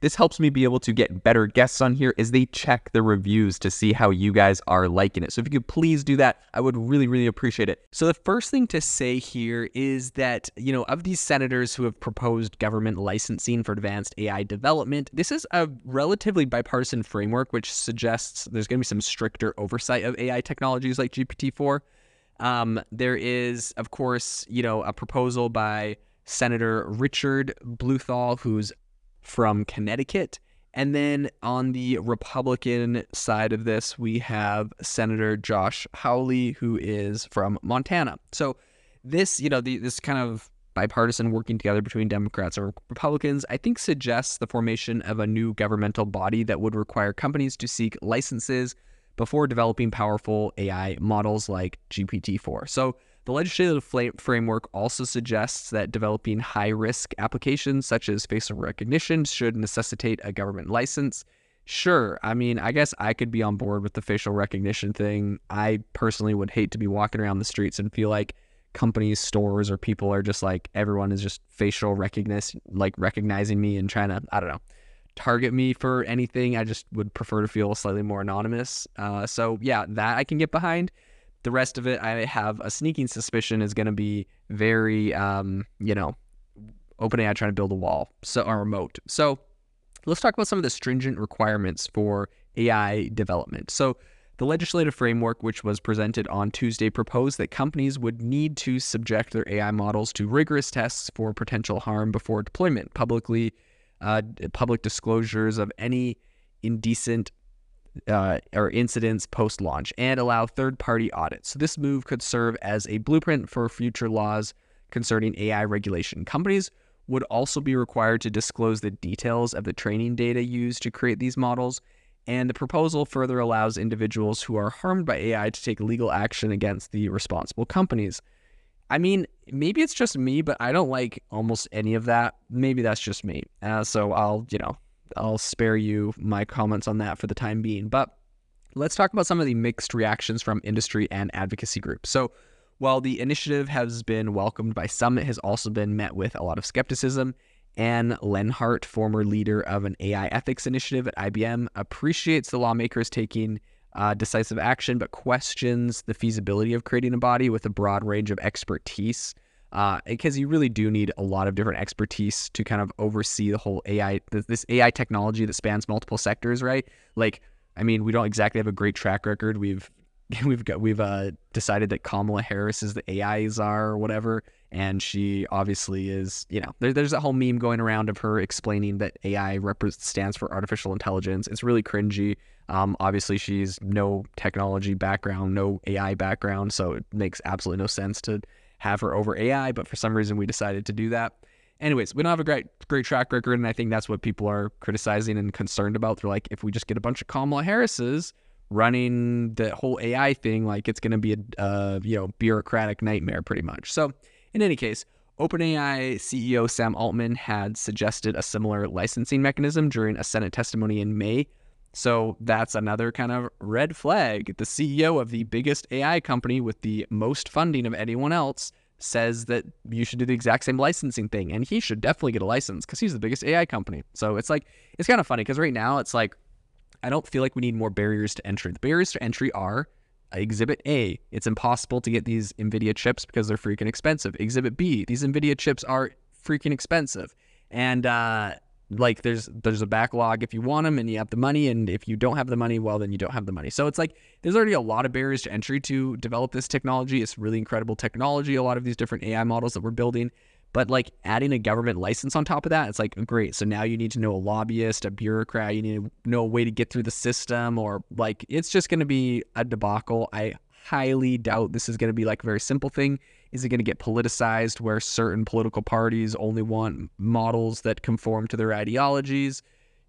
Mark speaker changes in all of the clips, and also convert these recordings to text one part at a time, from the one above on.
Speaker 1: This helps me be able to get better guests on here as they check the reviews to see how you guys are liking it. So if you could please do that, I would really, really appreciate it. So the first thing to say here is that, you know, of these senators who have proposed government licensing for advanced AI development, this is a relatively bipartisan framework which suggests there's going to be some stricter oversight of AI technologies like GPT-4. Um, there is, of course, you know, a proposal by Senator Richard Blumenthal, who's from Connecticut. And then on the Republican side of this, we have Senator Josh Hawley, who is from Montana. So this, you know, the, this kind of bipartisan working together between Democrats and Republicans, I think suggests the formation of a new governmental body that would require companies to seek licenses before developing powerful AI models like GPT-4. So the legislative framework also suggests that developing high risk applications such as facial recognition should necessitate a government license. Sure, I mean, I guess I could be on board with the facial recognition thing. I personally would hate to be walking around the streets and feel like companies, stores, or people are just like everyone is just facial recognition, like recognizing me and trying to, I don't know, target me for anything. I just would prefer to feel slightly more anonymous. Uh, so yeah, that I can get behind the rest of it, I have a sneaking suspicion is going to be very, um, you know, OpenAI trying to build a wall, so or a moat. So let's talk about some of the stringent requirements for AI development. So the legislative framework, which was presented on Tuesday, proposed that companies would need to subject their AI models to rigorous tests for potential harm before deployment. Publicly, uh, public disclosures of any indecent uh, or incidents post launch and allow third party audits. So, this move could serve as a blueprint for future laws concerning AI regulation. Companies would also be required to disclose the details of the training data used to create these models. And the proposal further allows individuals who are harmed by AI to take legal action against the responsible companies. I mean, maybe it's just me, but I don't like almost any of that. Maybe that's just me. Uh, so I'll, you know, I'll spare you my comments on that for the time being. But let's talk about some of the mixed reactions from industry and advocacy groups. So, while the initiative has been welcomed by some, it has also been met with a lot of skepticism. Anne Lenhart, former leader of an AI ethics initiative at IBM, appreciates the lawmakers taking uh, decisive action, but questions the feasibility of creating a body with a broad range of expertise because uh, you really do need a lot of different expertise to kind of oversee the whole AI, this AI technology that spans multiple sectors, right? Like, I mean, we don't exactly have a great track record. We've we've got we've uh, decided that Kamala Harris is the AI czar or whatever, and she obviously is. You know, there, there's a whole meme going around of her explaining that AI rep- stands for artificial intelligence. It's really cringy. Um, obviously, she's no technology background, no AI background, so it makes absolutely no sense to have her over AI, but for some reason we decided to do that. Anyways, we don't have a great great track record, and I think that's what people are criticizing and concerned about. They're like, if we just get a bunch of Kamala Harris's running the whole AI thing, like it's going to be a uh, you know bureaucratic nightmare, pretty much. So, in any case, OpenAI CEO Sam Altman had suggested a similar licensing mechanism during a Senate testimony in May so that's another kind of red flag. The CEO of the biggest AI company with the most funding of anyone else says that you should do the exact same licensing thing and he should definitely get a license because he's the biggest AI company. So it's like, it's kind of funny because right now it's like, I don't feel like we need more barriers to entry. The barriers to entry are Exhibit A, it's impossible to get these NVIDIA chips because they're freaking expensive. Exhibit B, these NVIDIA chips are freaking expensive. And, uh, like there's there's a backlog if you want them and you have the money and if you don't have the money well then you don't have the money so it's like there's already a lot of barriers to entry to develop this technology it's really incredible technology a lot of these different ai models that we're building But like adding a government license on top of that, it's like great. So now you need to know a lobbyist, a bureaucrat, you need to know a way to get through the system, or like it's just going to be a debacle. I highly doubt this is going to be like a very simple thing. Is it going to get politicized where certain political parties only want models that conform to their ideologies?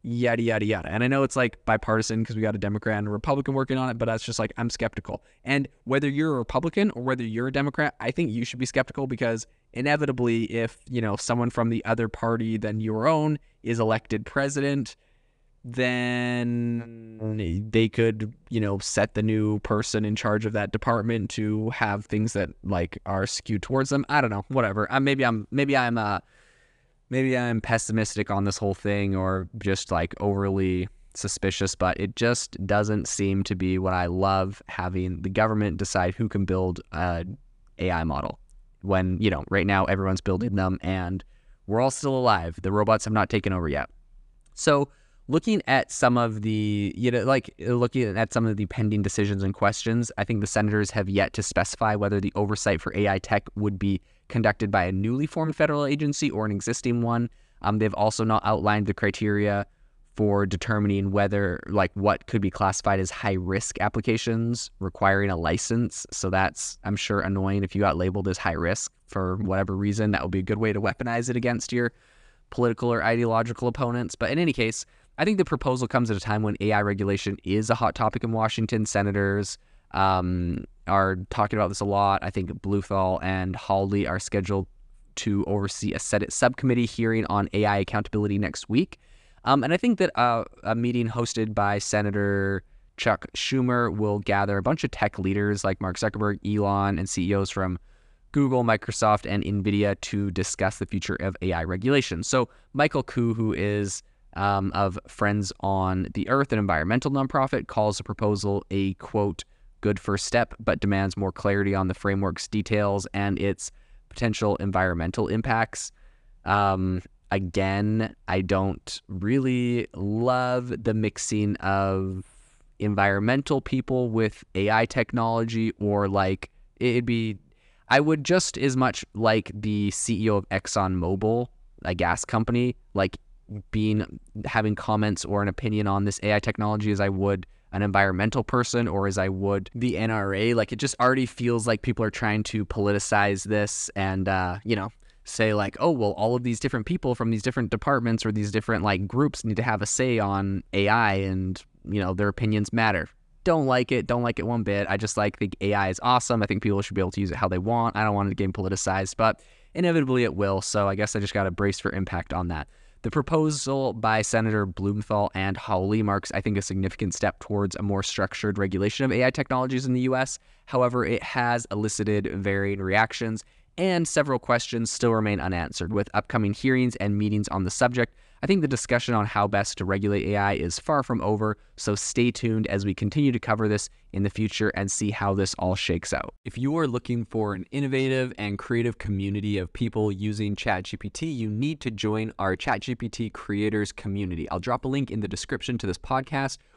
Speaker 1: Yada, yada, yada. And I know it's like bipartisan because we got a Democrat and a Republican working on it, but that's just like, I'm skeptical. And whether you're a Republican or whether you're a Democrat, I think you should be skeptical because inevitably, if, you know, someone from the other party than your own is elected president, then they could, you know, set the new person in charge of that department to have things that like are skewed towards them. I don't know, whatever. Uh, maybe I'm maybe I'm uh maybe I'm pessimistic on this whole thing or just like overly suspicious, but it just doesn't seem to be what I love having the government decide who can build a AI model when, you know, right now everyone's building them and we're all still alive. The robots have not taken over yet. So looking at some of the you know like looking at some of the pending decisions and questions i think the senators have yet to specify whether the oversight for ai tech would be conducted by a newly formed federal agency or an existing one. Um, they've also not outlined the criteria for determining whether like what could be classified as high risk applications requiring a license. So that's i'm sure annoying if you got labeled as high risk for whatever reason. That would be a good way to weaponize it against your political or ideological opponents. But in any case I think the proposal comes at a time when AI regulation is a hot topic in Washington. Senators um, are talking about this a lot. I think Blumenthal and Hawley are scheduled to oversee a Senate subcommittee hearing on AI accountability next week. Um, and I think that uh, a meeting hosted by Senator Chuck Schumer will gather a bunch of tech leaders like Mark Zuckerberg, Elon, and CEOs from Google, Microsoft, and NVIDIA to discuss the future of AI regulation. So, Michael Khoo, who is um, of Friends on the Earth, an environmental nonprofit, calls the proposal a quote, good first step, but demands more clarity on the framework's details and its potential environmental impacts. Um, again, I don't really love the mixing of environmental people with AI technology or like it'd be I would just as much like the CEO of ExxonMobil, a gas company, like being having comments or an opinion on this AI technology as I would an environmental person or as I would the NRA. Like it just already feels like people are trying to politicize this and uh, you know say like, oh well, all of these different people from these different departments or these different like groups need to have a say on AI and you know their opinions matter. Don't like it. Don't like it one bit. I just like think AI is awesome. I think people should be able to use it how they want. I don't want it to get politicized, but inevitably it will. So I guess I just got to brace for impact on that. The proposal by Senator Blumenthal and Hawley marks, I think, a significant step towards a more structured regulation of AI technologies in the US. However, it has elicited varying reactions, and several questions still remain unanswered. With upcoming hearings and meetings on the subject, I think the discussion on how best to regulate AI is far from over, so stay tuned as we continue to cover this in the future and see how this all shakes out. If you are looking for an innovative and creative community of people using ChatGPT, you need to join our ChatGPT creators community. I'll drop a link in the description to this podcast.